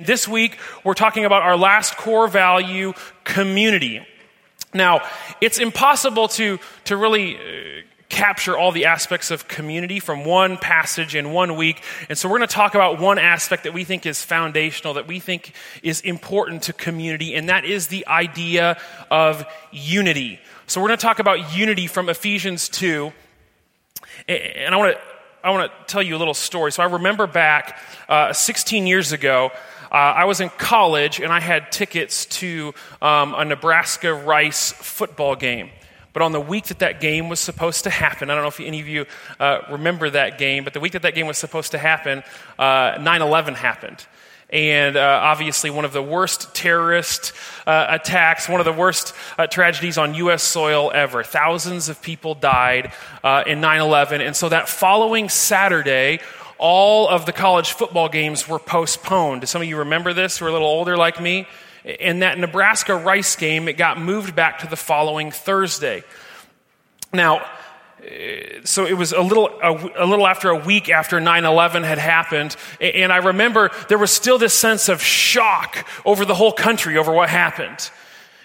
This week, we're talking about our last core value, community. Now, it's impossible to, to really uh, capture all the aspects of community from one passage in one week. And so we're going to talk about one aspect that we think is foundational, that we think is important to community, and that is the idea of unity. So we're going to talk about unity from Ephesians 2. And I want to I want to tell you a little story. So I remember back uh, 16 years ago, uh, I was in college and I had tickets to um, a Nebraska Rice football game. But on the week that that game was supposed to happen, I don't know if any of you uh, remember that game, but the week that that game was supposed to happen, uh, 9 11 happened and uh, obviously one of the worst terrorist uh, attacks, one of the worst uh, tragedies on U.S. soil ever. Thousands of people died uh, in 9 11. And so that following Saturday, all of the college football games were postponed. Some of you remember this who are a little older like me? In that Nebraska Rice game, it got moved back to the following Thursday. Now, eh, so it was a little, a, a, little after a week after 9-11 had happened and i remember there was still this sense of shock over the whole country over what happened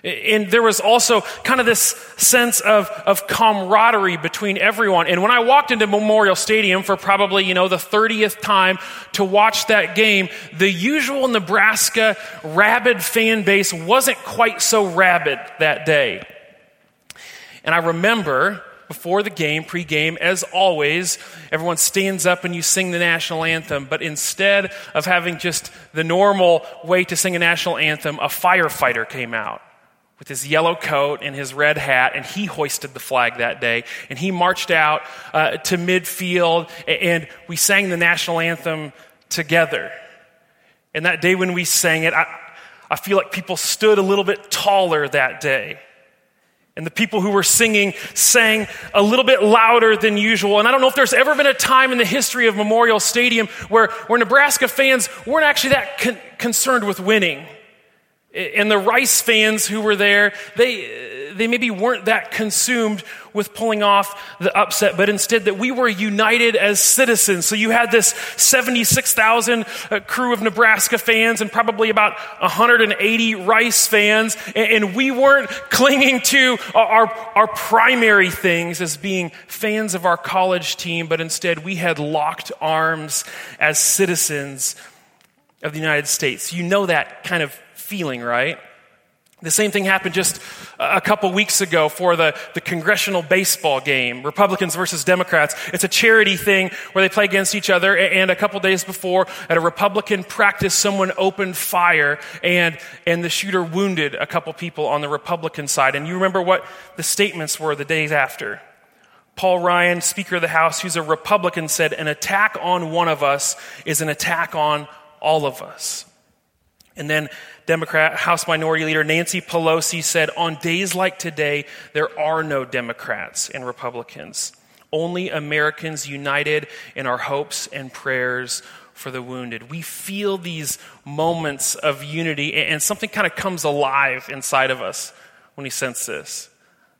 and there was also kind of this sense of, of camaraderie between everyone. And when I walked into Memorial Stadium for probably, you know, the 30th time to watch that game, the usual Nebraska rabid fan base wasn't quite so rabid that day. And I remember before the game, pre-game, as always, everyone stands up and you sing the national anthem. But instead of having just the normal way to sing a national anthem, a firefighter came out with his yellow coat and his red hat, and he hoisted the flag that day. And he marched out uh, to midfield, and we sang the national anthem together. And that day when we sang it, I, I feel like people stood a little bit taller that day. And the people who were singing sang a little bit louder than usual. And I don't know if there's ever been a time in the history of Memorial Stadium where, where Nebraska fans weren't actually that con- concerned with winning. And the Rice fans who were there, they, they maybe weren't that consumed with pulling off the upset, but instead that we were united as citizens. So you had this 76,000 uh, crew of Nebraska fans and probably about 180 Rice fans, and we weren't clinging to our, our primary things as being fans of our college team, but instead we had locked arms as citizens of the United States. You know that kind of feeling, right? The same thing happened just a couple weeks ago for the, the congressional baseball game, Republicans versus Democrats. It's a charity thing where they play against each other. And a couple days before, at a Republican practice, someone opened fire and, and the shooter wounded a couple people on the Republican side. And you remember what the statements were the days after. Paul Ryan, Speaker of the House, who's a Republican, said, An attack on one of us is an attack on all of us. And then Democrat House Minority Leader Nancy Pelosi said, On days like today, there are no Democrats and Republicans, only Americans united in our hopes and prayers for the wounded. We feel these moments of unity, and something kind of comes alive inside of us when we sense this.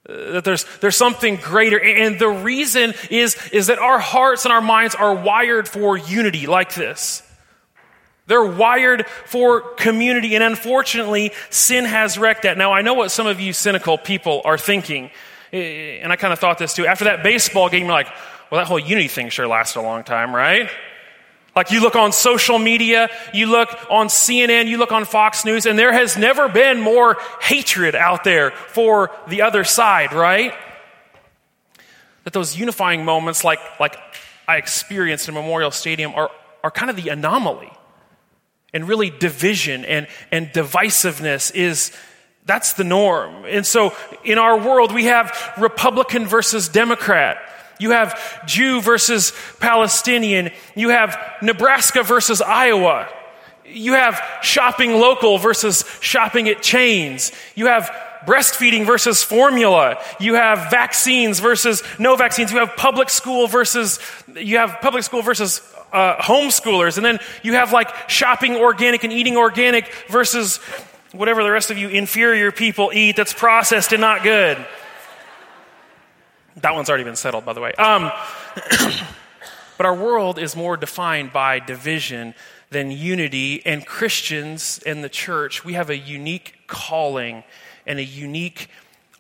That there's, there's something greater. And the reason is, is that our hearts and our minds are wired for unity like this. They're wired for community, and unfortunately, sin has wrecked that. Now, I know what some of you cynical people are thinking, eh, and I kind of thought this too. After that baseball game, you're like, well, that whole unity thing sure lasted a long time, right? Like you look on social media, you look on CNN, you look on Fox News, and there has never been more hatred out there for the other side, right? That those unifying moments, like, like I experienced in Memorial Stadium, are, are kind of the anomaly and really division and, and divisiveness is that's the norm. And so in our world, we have Republican versus Democrat. You have Jew versus Palestinian. You have Nebraska versus Iowa. You have shopping local versus shopping at chains. You have breastfeeding versus formula. You have vaccines versus no vaccines. You have public school versus, you have public school versus uh, homeschoolers. And then you have like shopping organic and eating organic versus whatever the rest of you inferior people eat that's processed and not good. That one's already been settled, by the way. Um, but our world is more defined by division than unity. And Christians and the church, we have a unique calling and a unique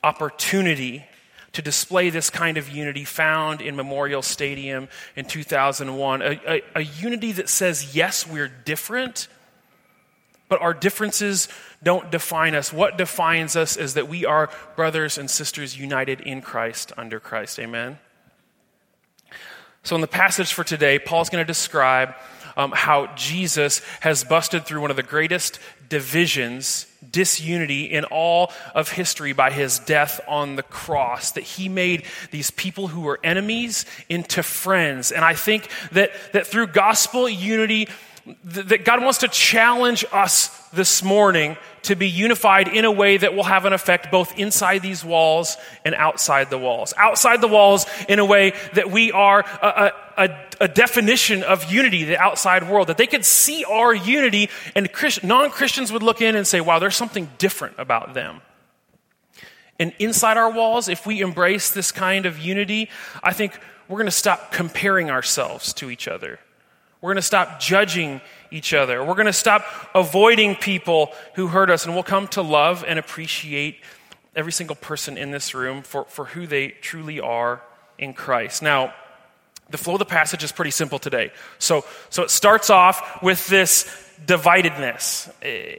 opportunity to display this kind of unity found in Memorial Stadium in 2001. A, a, a, unity that says, yes, we're different, but our differences don't define us. What defines us is that we are brothers and sisters united in Christ, under Christ. Amen? So, in the passage for today, Paul's going to describe um, how Jesus has busted through one of the greatest divisions, disunity in all of history by his death on the cross. That he made these people who were enemies into friends. And I think that, that through gospel unity, that God wants to challenge us this morning to be unified in a way that will have an effect both inside these walls and outside the walls. Outside the walls, in a way that we are a, a, a definition of unity, the outside world, that they could see our unity, and non Christians would look in and say, wow, there's something different about them. And inside our walls, if we embrace this kind of unity, I think we're going to stop comparing ourselves to each other. We're going to stop judging each other. We're going to stop avoiding people who hurt us, and we'll come to love and appreciate every single person in this room for, for who they truly are in Christ. Now, the flow of the passage is pretty simple today. So, so it starts off with this dividedness.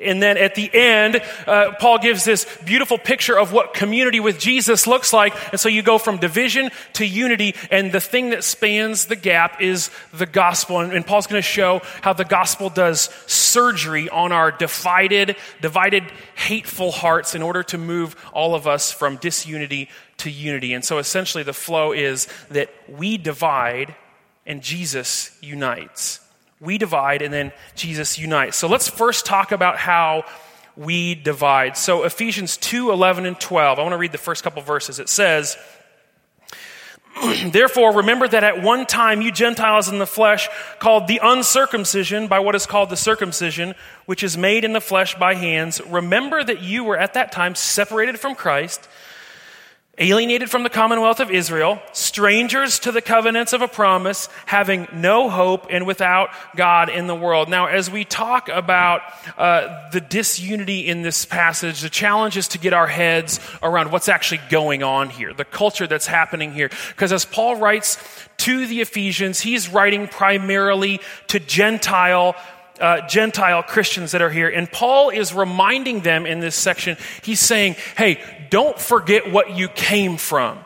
And then at the end, uh, Paul gives this beautiful picture of what community with Jesus looks like. And so you go from division to unity, and the thing that spans the gap is the gospel. And, and Paul's going to show how the gospel does surgery on our divided, divided, hateful hearts in order to move all of us from disunity to unity. And so essentially, the flow is that we divide and Jesus unites. We divide and then Jesus unites. So let's first talk about how we divide. So Ephesians 2 11 and 12. I want to read the first couple verses. It says, Therefore, remember that at one time you Gentiles in the flesh, called the uncircumcision by what is called the circumcision, which is made in the flesh by hands, remember that you were at that time separated from Christ alienated from the commonwealth of Israel, strangers to the covenants of a promise, having no hope and without God in the world. Now, as we talk about uh, the disunity in this passage, the challenge is to get our heads around what's actually going on here, the culture that's happening here. Because as Paul writes to the Ephesians, he's writing primarily to Gentile uh, Gentile Christians that are here. And Paul is reminding them in this section, he's saying, hey, don't forget what you came from.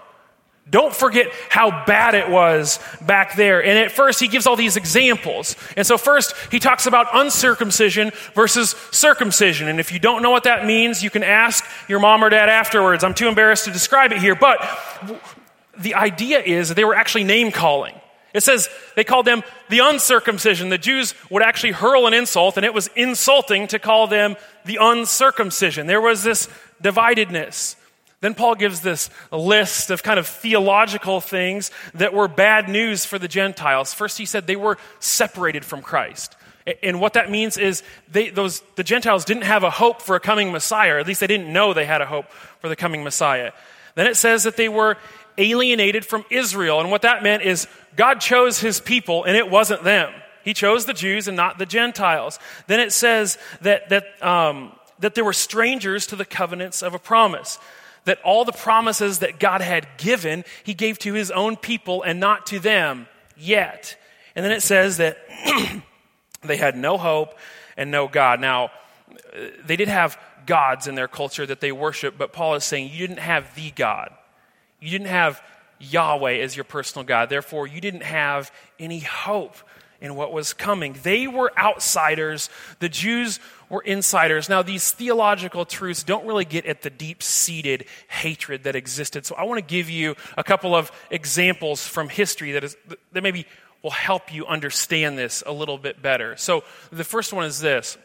Don't forget how bad it was back there. And at first, he gives all these examples. And so, first, he talks about uncircumcision versus circumcision. And if you don't know what that means, you can ask your mom or dad afterwards. I'm too embarrassed to describe it here. But the idea is that they were actually name calling. It says they called them the uncircumcision. The Jews would actually hurl an insult, and it was insulting to call them the uncircumcision. There was this dividedness. Then Paul gives this list of kind of theological things that were bad news for the Gentiles. First, he said they were separated from Christ. And what that means is they, those, the Gentiles didn't have a hope for a coming Messiah, at least they didn't know they had a hope for the coming Messiah. Then it says that they were alienated from Israel. And what that meant is God chose his people and it wasn't them. He chose the Jews and not the Gentiles. Then it says that, that, um, that there were strangers to the covenants of a promise. That all the promises that God had given, he gave to his own people and not to them yet. And then it says that they had no hope and no God. Now, they did have gods in their culture that they worship, but Paul is saying you didn't have the God. You didn't have Yahweh as your personal God. Therefore, you didn't have any hope in what was coming. They were outsiders, the Jews were insiders. Now, these theological truths don't really get at the deep seated hatred that existed. So, I want to give you a couple of examples from history that, is, that maybe will help you understand this a little bit better. So, the first one is this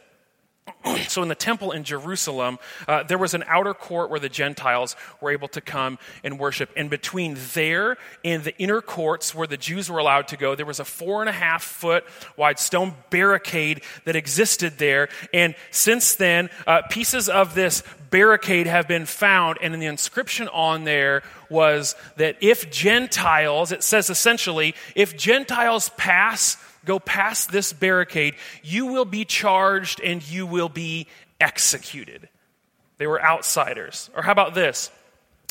so in the temple in Jerusalem, uh, there was an outer court where the Gentiles were able to come and worship. And between there and the inner courts where the Jews were allowed to go, there was a four and a half foot wide stone barricade that existed there. And since then, uh, pieces of this barricade have been found. And in the inscription on there was that if Gentiles, it says essentially, if Gentiles pass go past this barricade, you will be charged and you will be executed. They were outsiders. Or how about this?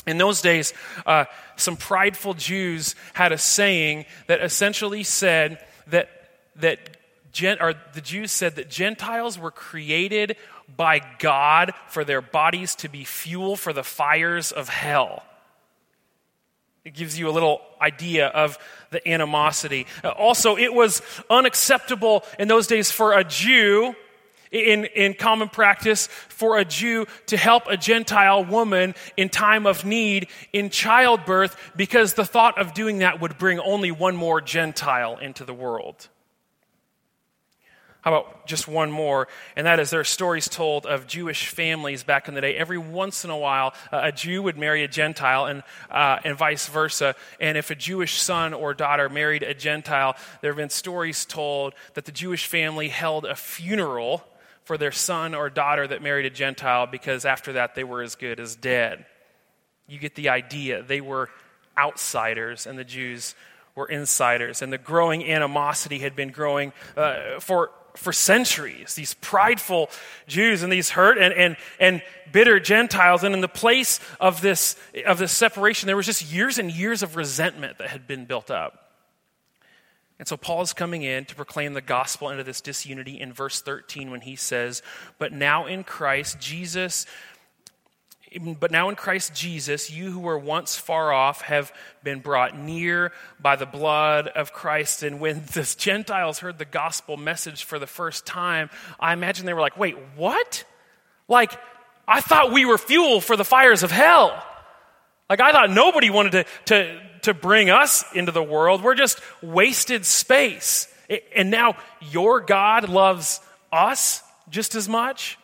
In those days, uh, some prideful Jews had a saying that essentially said that, that Gen, or the Jews said that Gentiles were created by God for their bodies to be fuel for the fires of hell. It gives you a little idea of the animosity. Uh, also, it was unacceptable in those days for a Jew in, in common practice for a Jew to help a Gentile woman in time of need in childbirth because the thought of doing that would bring only one more Gentile into the world. How about just one more? And that is there are stories told of Jewish families back in the day. Every once in a while, uh, a Jew would marry a Gentile and, uh, and vice versa. And if a Jewish son or daughter married a Gentile, there have been stories told that the Jewish family held a funeral for their son or daughter that married a Gentile because after that they were as good as dead. You get the idea. They were outsiders and the Jews were insiders. And the growing animosity had been growing uh, for, for centuries. These prideful Jews and these hurt and, and, and bitter Gentiles. And in the place of this, of this separation, there was just years and years of resentment that had been built up. And so Paul is coming in to proclaim the gospel into this disunity in verse 13 when he says, But now in Christ Jesus, but now in Christ Jesus, you who were once far off have been brought near by the blood of Christ. And when the Gentiles heard the gospel message for the first time, I imagine they were like, Wait, what? Like, I thought we were fuel for the fires of hell. Like, I thought nobody wanted to, to, to bring us into the world. We're just wasted space. And now your God loves us just as much.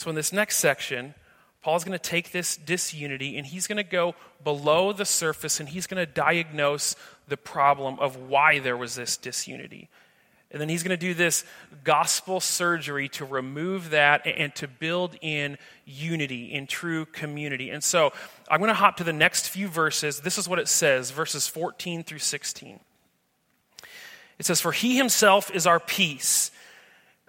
So, in this next section, Paul's going to take this disunity and he's going to go below the surface and he's going to diagnose the problem of why there was this disunity. And then he's going to do this gospel surgery to remove that and to build in unity, in true community. And so I'm going to hop to the next few verses. This is what it says verses 14 through 16. It says, For he himself is our peace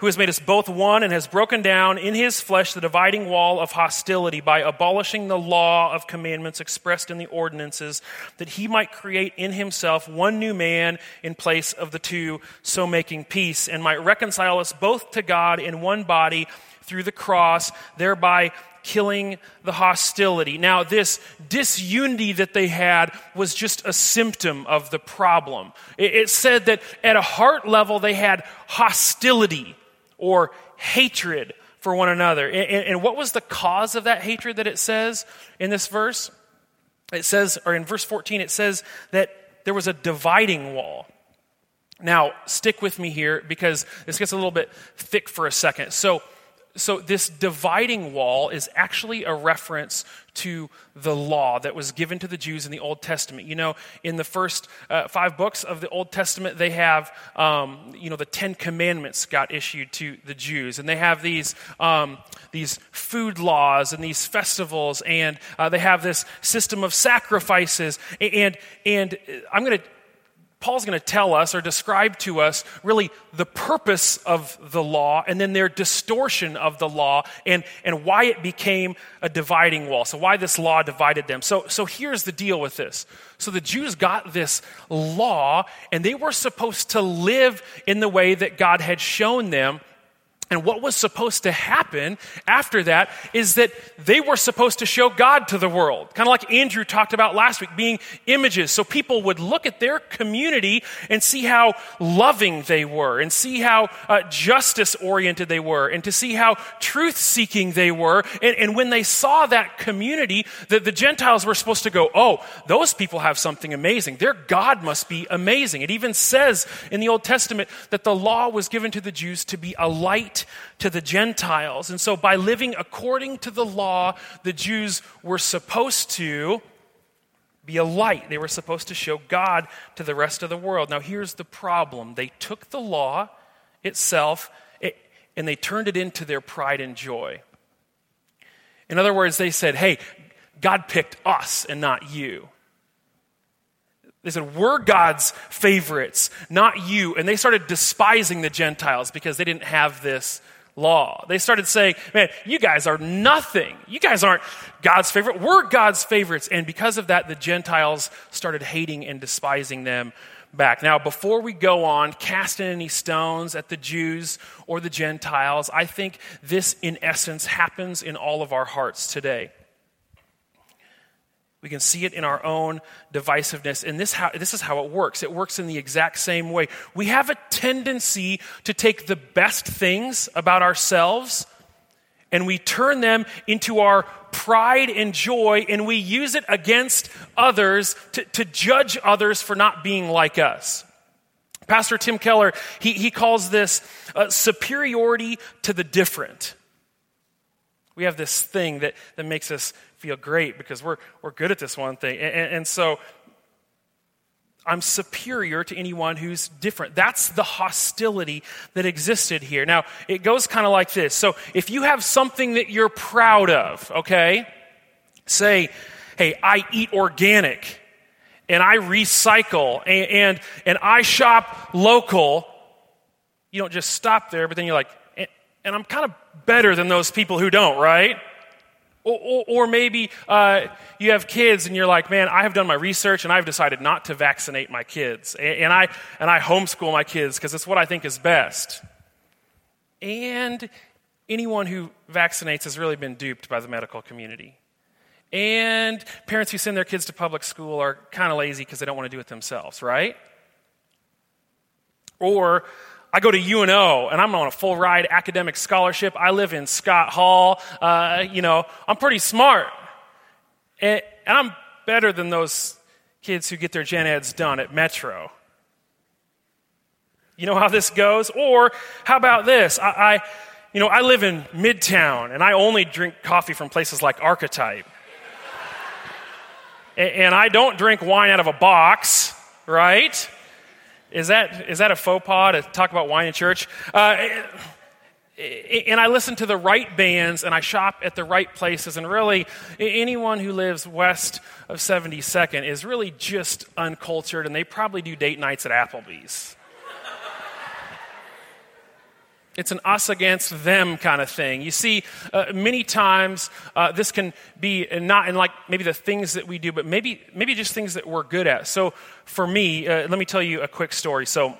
who has made us both one and has broken down in his flesh the dividing wall of hostility by abolishing the law of commandments expressed in the ordinances, that he might create in himself one new man in place of the two, so making peace, and might reconcile us both to God in one body through the cross, thereby killing the hostility. Now, this disunity that they had was just a symptom of the problem. It, said that at a heart level, they had hostility or hatred for one another. And, and, what was the cause of that hatred that it says in this verse? It says, or in verse 14, it says that there was a dividing wall. Now, stick with me here because this gets a little bit thick for a second. So, so this dividing wall is actually a reference to the law that was given to the Jews in the Old Testament. You know, in the first uh, five books of the Old Testament, they have, um, you know, the Ten Commandments got issued to the Jews, and they have these um, these food laws and these festivals, and uh, they have this system of sacrifices. And and I'm going to Paul's going to tell us or describe to us really the purpose of the law and then their distortion of the law and, and why it became a dividing wall. So, why this law divided them. So, so, here's the deal with this. So, the Jews got this law and they were supposed to live in the way that God had shown them and what was supposed to happen after that is that they were supposed to show God to the world. Kind of like Andrew talked about last week, being images. So people would look at their community and see how loving they were, and see how uh, justice oriented they were, and to see how truth seeking they were. And, and, when they saw that community, the, the Gentiles were supposed to go, oh, those people have something amazing. Their God must be amazing. It even says in the Old Testament that the law was given to the Jews to be a light to the Gentiles. And so, by living according to the law, the Jews were supposed to be a light. They were supposed to show God to the rest of the world. Now, here's the problem they took the law itself and they turned it into their pride and joy. In other words, they said, hey, God picked us and not you. They said, We're God's favorites, not you. And they started despising the Gentiles because they didn't have this law. They started saying, Man, you guys are nothing. You guys aren't God's favorite. We're God's favorites. And because of that, the Gentiles started hating and despising them back. Now, before we go on casting any stones at the Jews or the Gentiles, I think this, in essence, happens in all of our hearts today. We can see it in our own divisiveness. And this, how, this is how it works. It works in the exact same way. We have a tendency to take the best things about ourselves and we turn them into our pride and joy, and we use it against others to, to judge others for not being like us. Pastor Tim Keller, he, he calls this uh, superiority to the different. We have this thing that, that makes us feel great because we're, we're good at this one thing. And, and so I'm superior to anyone who's different. That's the hostility that existed here. Now, it goes kind of like this. So, if you have something that you're proud of, okay, say, hey, I eat organic and I recycle and, and, and I shop local, you don't just stop there, but then you're like, and I'm kind of better than those people who don't, right? Or, or, or maybe uh, you have kids and you're like, man, I have done my research and I've decided not to vaccinate my kids. And, and I, and I homeschool my kids because it's what I think is best. And anyone who vaccinates has really been duped by the medical community. And parents who send their kids to public school are kind of lazy because they don't want to do it themselves, right? Or I go to UNO and I'm on a full ride academic scholarship. I live in Scott Hall. Uh, you know, I'm pretty smart. And, and I'm better than those kids who get their gen eds done at Metro. You know how this goes? Or how about this? I, I, you know, I live in Midtown and I only drink coffee from places like Archetype. and, and I don't drink wine out of a box, right? Is that, is that a faux pas to talk about wine in church? Uh, and I listen to the right bands and I shop at the right places. And really, anyone who lives west of 72nd is really just uncultured and they probably do date nights at Applebee's. It's an us against them kind of thing. You see, uh, many times uh, this can be not in like maybe the things that we do, but maybe maybe just things that we're good at. So for me, uh, let me tell you a quick story. So.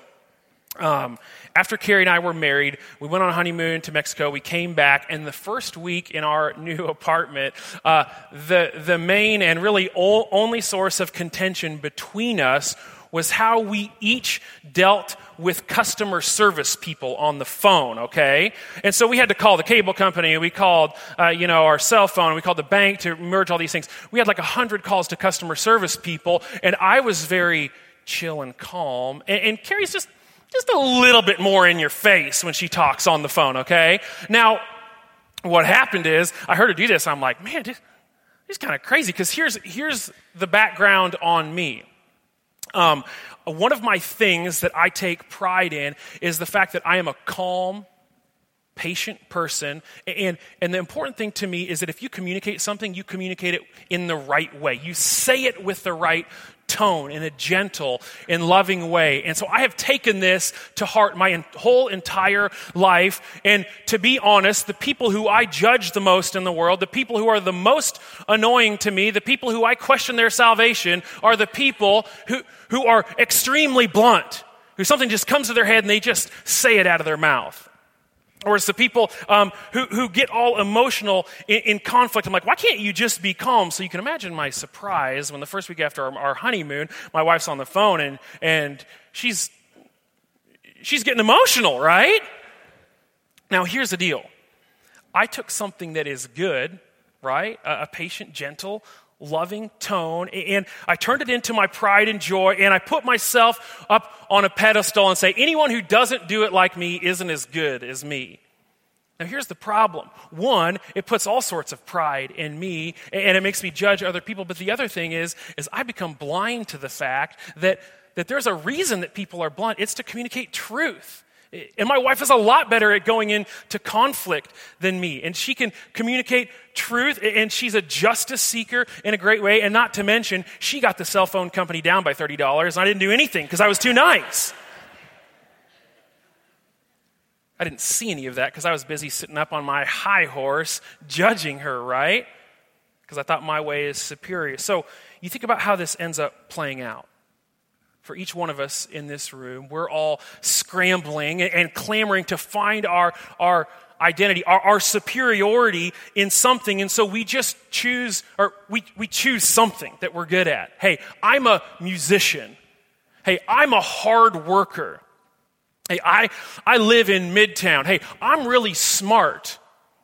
Um, after Carrie and I were married, we went on a honeymoon to Mexico. We came back, and the first week in our new apartment, uh, the the main and really only source of contention between us was how we each dealt with customer service people on the phone, okay? And so we had to call the cable company, we called, uh, you know, our cell phone, we called the bank to merge all these things. We had like a hundred calls to customer service people, and I was very chill and calm. And, and Carrie's just, just a little bit more in your face when she talks on the phone, okay? Now, what happened is, I heard her do this, I'm like, man, this, this is kind of crazy, because here's, here's the background on me. Um, one of my things that I take pride in is the fact that I am a calm, patient person. And, and the important thing to me is that if you communicate something, you communicate it in the right way. You say it with the right tone in a gentle and loving way. And so I have taken this to heart my whole entire life. And to be honest, the people who I judge the most in the world, the people who are the most annoying to me, the people who I question their salvation are the people who, who are extremely blunt, who something just comes to their head and they just say it out of their mouth. Or it's the people um, who, who get all emotional in, in, conflict. I'm like, why can't you just be calm? So you can imagine my surprise when the first week after our, our honeymoon, my wife's on the phone and, and she's, she's getting emotional, right? Now, here's the deal I took something that is good, right? A, a patient, gentle, loving tone, and I turned it into my pride and joy, and I put myself up on a pedestal and say, anyone who doesn't do it like me isn't as good as me. Now, here's the problem. One, it puts all sorts of pride in me, and it makes me judge other people. But the other thing is, is I become blind to the fact that, that there's a reason that people are blunt. It's to communicate truth. And my wife is a lot better at going into conflict than me. And she can communicate truth, and she's a justice seeker in a great way. And not to mention, she got the cell phone company down by $30, and I didn't do anything because I was too nice. I didn't see any of that because I was busy sitting up on my high horse judging her, right? Because I thought my way is superior. So you think about how this ends up playing out for each one of us in this room. We're all scrambling and clamoring to find our, our identity, our, our superiority in something. And so we just choose, or we, we choose something that we're good at. Hey, I'm a musician. Hey, I'm a hard worker. Hey, I, I live in Midtown. Hey, I'm really smart.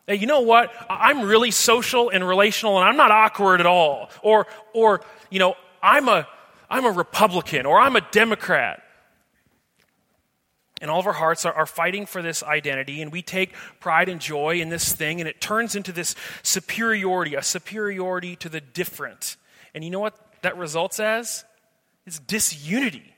Hey, you know what? I'm really social and relational and I'm not awkward at all. Or, or, you know, I'm a, I'm a Republican or I'm a Democrat. And all of our hearts are, are, fighting for this identity, and we take pride and joy in this thing, and it turns into this superiority, a superiority to the different. And you know what that results as? It's disunity.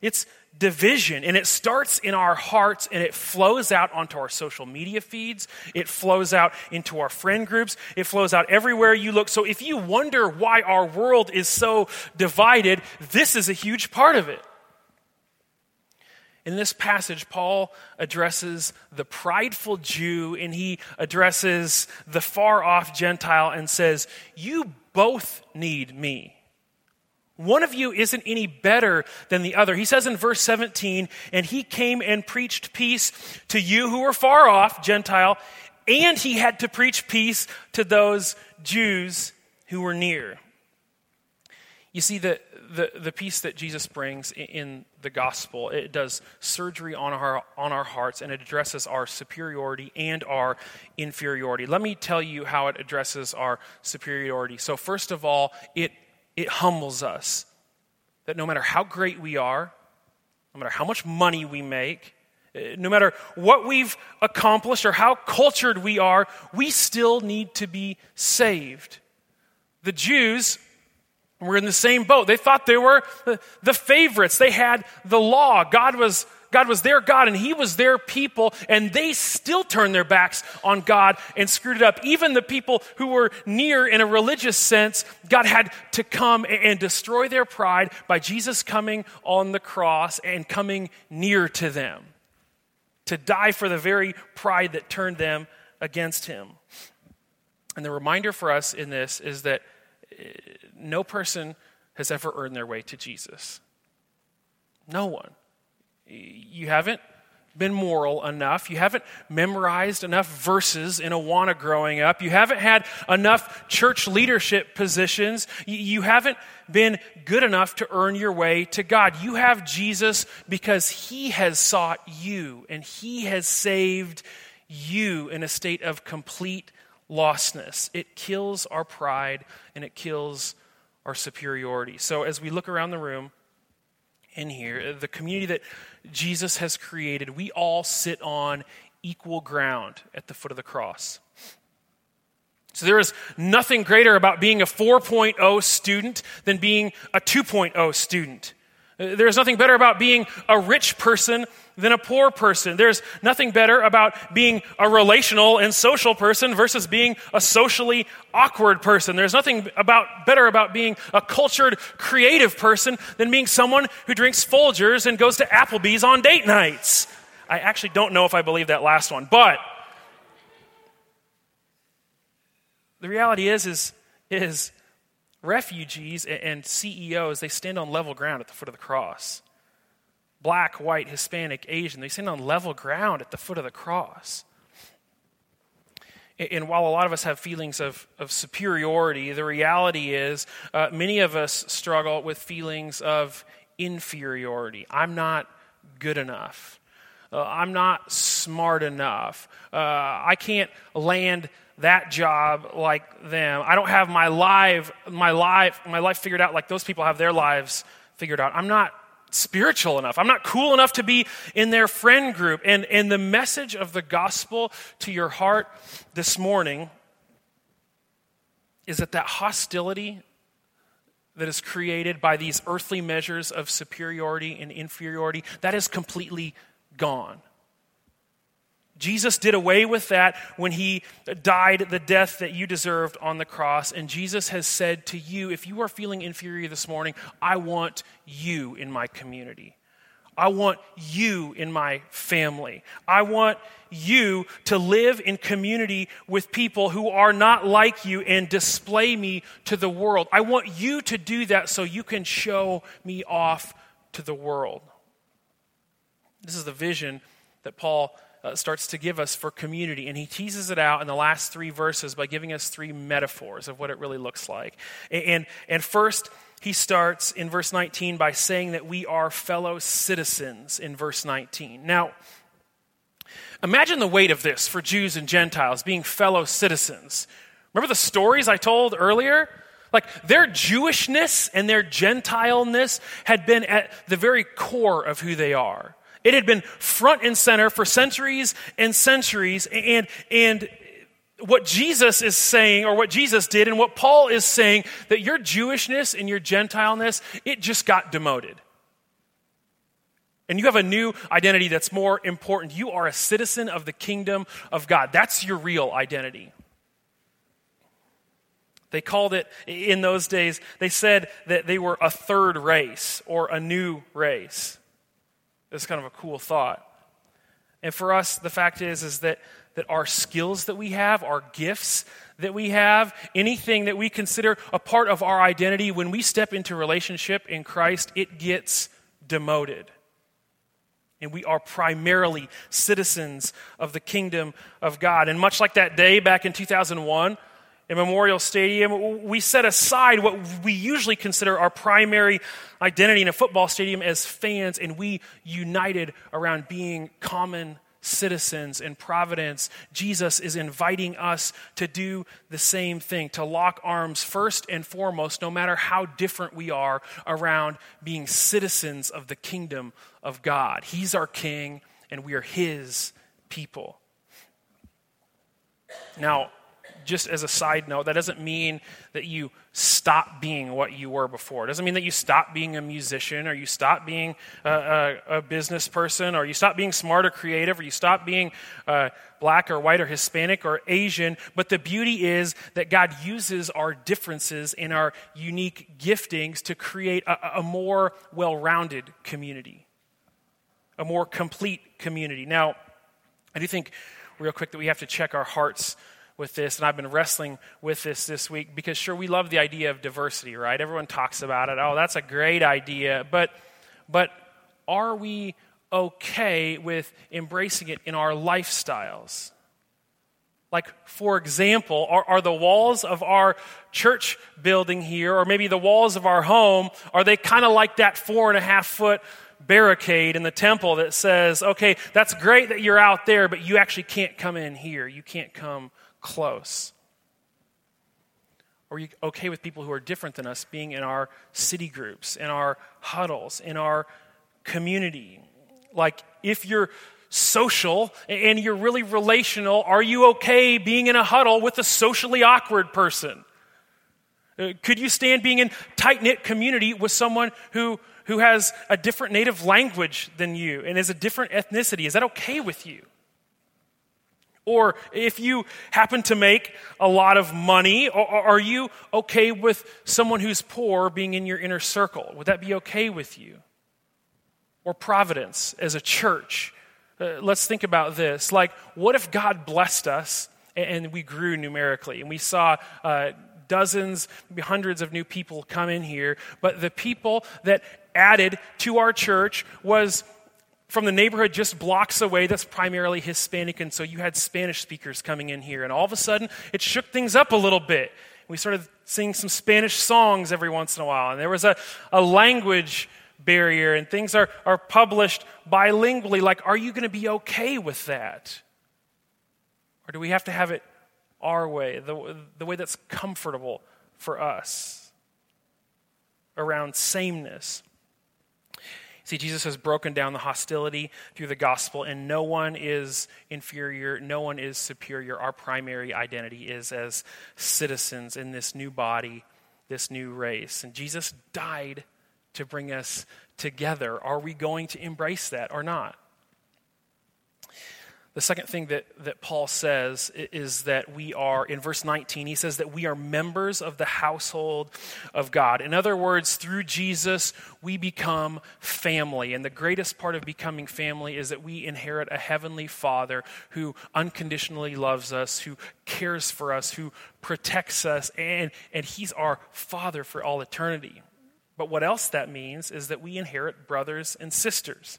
It's division. And it starts in our hearts and it flows out onto our social media feeds. It flows out into our friend groups. It flows out everywhere you look. So if you wonder why our world is so divided, this is a huge part of it. In this passage, Paul addresses the prideful Jew and he addresses the far off Gentile and says, You both need me. One of you isn't any better than the other. He says in verse 17, and he came and preached peace to you who were far off, Gentile, and he had to preach peace to those Jews who were near. You see, the, the, the peace that Jesus brings in the gospel, it does surgery on our, on our hearts and it addresses our superiority and our inferiority. Let me tell you how it addresses our superiority. So, first of all, it it humbles us that no matter how great we are, no matter how much money we make, eh, no matter what we've accomplished or how cultured we are, we still need to be saved. The Jews were in the same boat. They thought they were the favorites. They had the law. God was God was their God and He was their people, and they still turned their backs on God and screwed it up. Even the people who were near in a religious sense, God had to come and destroy their pride by Jesus coming on the cross and coming near to them to die for the very pride that turned them against Him. And the reminder for us in this is that eh, no person has ever earned their way to Jesus. No one. You haven't been moral enough. You haven't memorized enough verses in Awana growing up. You haven't had enough church leadership positions. You haven't been good enough to earn your way to God. You have Jesus because He has sought you and He has saved you in a state of complete lostness. It kills our pride and it kills our superiority. So as we look around the room, in here, the community that Jesus has created, we all sit on equal ground at the foot of the cross. So there is nothing greater about being a 4.0 student than being a 2.0 student. There is nothing better about being a rich person than a poor person. There's nothing better about being a relational and social person versus being a socially awkward person. There's nothing about, better about being a cultured, creative person than being someone who drinks Folgers and goes to Applebee's on date nights. I actually don't know if I believe that last one, but the reality is, is, is refugees and CEOs, they stand on level ground at the foot of the cross black, white, Hispanic, Asian. They stand on level ground at the foot of the cross. And while a lot of us have feelings of, of superiority, the reality is uh, many of us struggle with feelings of inferiority. I'm not good enough. Uh, I'm not smart enough. Uh, I can't land that job like them. I don't have my life, my life, my life figured out like those people have their lives figured out. I'm not spiritual enough. I'm not cool enough to be in their friend group. And, and the message of the gospel to your heart this morning is that that hostility that is created by these earthly measures of superiority and inferiority, that is completely gone. Jesus did away with that when he died the death that you deserved on the cross. And Jesus has said to you, if you are feeling inferior this morning, I want you in my community. I want you in my family. I want you to live in community with people who are not like you and display me to the world. I want you to do that so you can show me off to the world. This is the vision that Paul uh, starts to give us for community. And he teases it out in the last three verses by giving us three metaphors of what it really looks like. And, and, and first, he starts in verse 19 by saying that we are fellow citizens in verse 19. Now, imagine the weight of this for Jews and Gentiles being fellow citizens. Remember the stories I told earlier? Like their Jewishness and their Gentileness had been at the very core of who they are. It had been front and center for centuries and centuries. And, and what Jesus is saying, or what Jesus did, and what Paul is saying, that your Jewishness and your Gentileness, it just got demoted. And you have a new identity that's more important. You are a citizen of the kingdom of God. That's your real identity. They called it, in those days, they said that they were a third race or a new race. It's kind of a cool thought. And for us, the fact is, is that, that our skills that we have, our gifts that we have, anything that we consider a part of our identity, when we step into relationship in Christ, it gets demoted. And we are primarily citizens of the kingdom of God. And much like that day back in 2001, in Memorial Stadium, we set aside what we usually consider our primary identity in a football stadium as fans, and we united around being common citizens in Providence. Jesus is inviting us to do the same thing, to lock arms first and foremost, no matter how different we are, around being citizens of the kingdom of God. He's our king, and we are his people. Now, just as a side note, that doesn't mean that you stop being what you were before. It doesn't mean that you stop being a musician or you stop being a, a, a business person or you stop being smart or creative or you stop being uh, black or white or Hispanic or Asian. But the beauty is that God uses our differences and our unique giftings to create a, a more well rounded community, a more complete community. Now, I do think, real quick, that we have to check our hearts with this, and I've been wrestling with this this week because, sure, we love the idea of diversity, right? Everyone talks about it. Oh, that's a great idea. But, but are we okay with embracing it in our lifestyles? Like, for example, are, are, the walls of our church building here, or maybe the walls of our home, are they kind of like that four and a half foot barricade in the temple that says, okay, that's great that you're out there, but you actually can't come in here. You can't come close? Are you okay with people who are different than us being in our city groups, in our huddles, in our community? Like, if you're social and you're really relational, are you okay being in a huddle with a socially awkward person? Uh, could you stand being in tight knit community with someone who, who has a different native language than you and is a different ethnicity? Is that okay with you? Or if you happen to make a lot of money, are you okay with someone who's poor being in your inner circle? Would that be okay with you? Or Providence as a church? Uh, let's think about this. Like, what if God blessed us and, we grew numerically and we saw uh, dozens, maybe hundreds of new people come in here, but the people that added to our church was from the neighborhood just blocks away that's primarily Hispanic, and so you had Spanish speakers coming in here. And all of a sudden, it shook things up a little bit. We started singing some Spanish songs every once in a while, and there was a, a language barrier, and things are, are published bilingually. Like, are you going to be okay with that? Or do we have to have it our way, the, the way that's comfortable for us around sameness? See, Jesus has broken down the hostility through the gospel, and no one is inferior, no one is superior. Our primary identity is as citizens in this new body, this new race. And Jesus died to bring us together. Are we going to embrace that or not? The second thing that, that Paul says is that we are, in verse 19, he says that we are members of the household of God. In other words, through Jesus, we become family. And the greatest part of becoming family is that we inherit a heavenly Father who unconditionally loves us, who cares for us, who protects us, and, and he's our Father for all eternity. But what else that means is that we inherit brothers and sisters.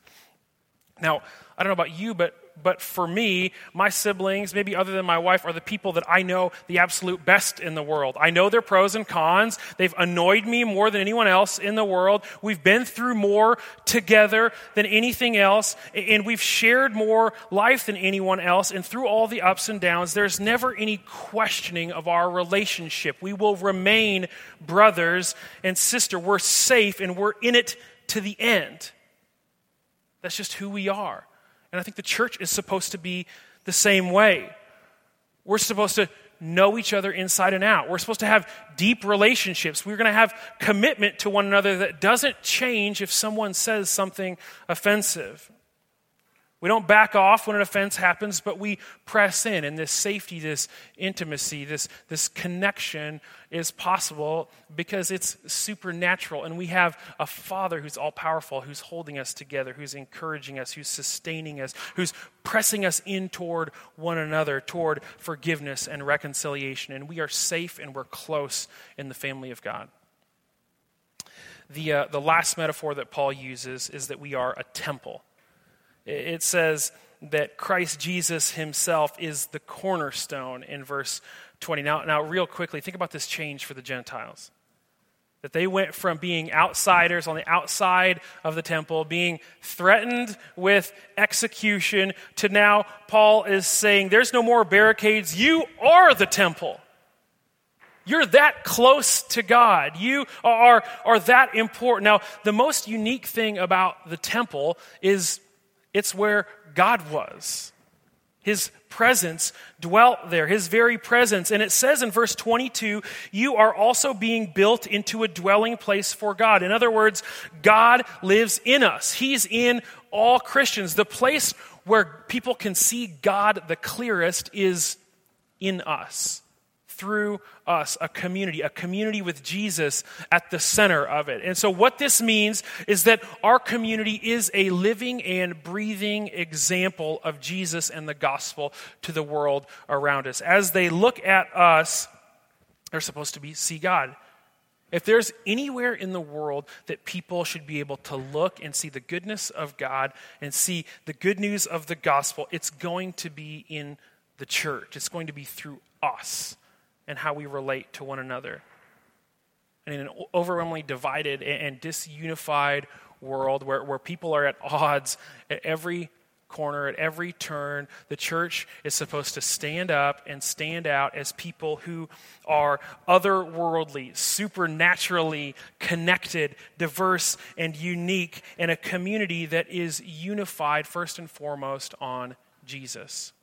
Now, I don't know about you, but but for me, my siblings, maybe other than my wife, are the people that I know the absolute best in the world. I know their pros and cons. They've annoyed me more than anyone else in the world. We've been through more together than anything else, and we've shared more life than anyone else. And through all the ups and downs, there's never any questioning of our relationship. We will remain brothers and sister. We're safe and we're in it to the end. That's just who we are. And I think the church is supposed to be the same way. We're supposed to know each other inside and out. We're supposed to have deep relationships. We're going to have commitment to one another that doesn't change if someone says something offensive. We don't back off when an offense happens, but we press in. And this safety, this intimacy, this, this connection is possible because it's supernatural. And we have a Father who's all powerful, who's holding us together, who's encouraging us, who's sustaining us, who's pressing us in toward one another, toward forgiveness and reconciliation. And we are safe and we're close in the family of God. The, uh, the last metaphor that Paul uses is that we are a temple. It says that Christ Jesus himself is the cornerstone in verse 20. Now, now, real quickly, think about this change for the Gentiles. That they went from being outsiders on the outside of the temple, being threatened with execution, to now Paul is saying, There's no more barricades. You are the temple. You're that close to God. You are, are that important. Now, the most unique thing about the temple is it's where God was. His presence dwelt there, his very presence. And it says in verse 22 you are also being built into a dwelling place for God. In other words, God lives in us, He's in all Christians. The place where people can see God the clearest is in us through us, a community, a community with Jesus at the center of it. And so, what this means is that our community is a living and breathing example of Jesus and the gospel to the world around us. As they look at us, they're supposed to be see God. If there's anywhere in the world that people should be able to look and see the goodness of God and see the good news of the gospel, it's going to be in the church. It's going to be through us and how we relate to one another. And in an overwhelmingly divided and disunified world where, where people are at odds at every corner, at every turn, the church is supposed to stand up and stand out as people who are otherworldly, supernaturally connected, diverse, and unique, in a community that is unified first and foremost on Jesus.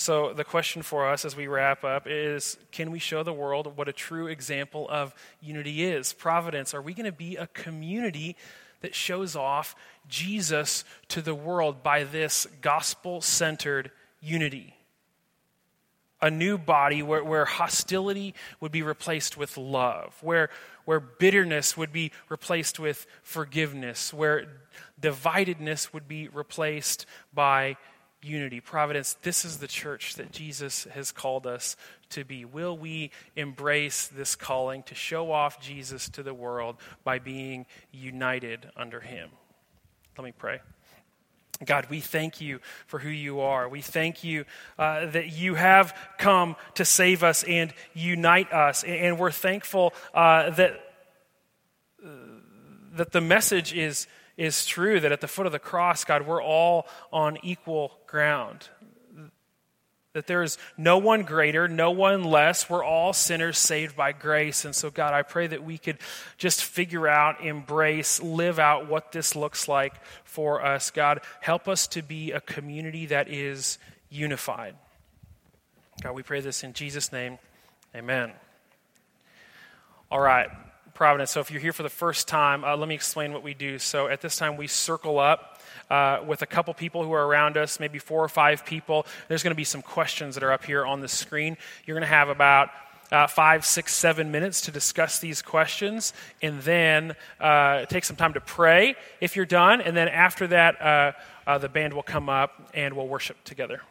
So, the question for us as we wrap up is can we show the world what a true example of unity is? Providence, are we going to be a community that shows off Jesus to the world by this gospel centered unity? A new body where, where hostility would be replaced with love, where, where bitterness would be replaced with forgiveness, where dividedness would be replaced by unity. Providence, this is the church that Jesus has called us to be. Will we embrace this calling to show off Jesus to the world by being united under him? Let me pray. God, we thank you for who you are. We thank you uh, that you have come to save us and unite us. And we're thankful uh, that, uh, that the message is is true that at the foot of the cross, God, we're all on equal ground. That there is no one greater, no one less. We're all sinners saved by grace. And so, God, I pray that we could just figure out, embrace, live out what this looks like for us. God, help us to be a community that is unified. God, we pray this in Jesus' name. Amen. All right Providence. So if you're here for the first time, uh, let me explain what we do. So at this time, we circle up uh, with a couple people who are around us, maybe four or five people. There's going to be some questions that are up here on the screen. You're going to have about uh, five, six, seven minutes to discuss these questions, and then uh, take some time to pray if you're done. And then after that, uh, uh, the band will come up and we'll worship together.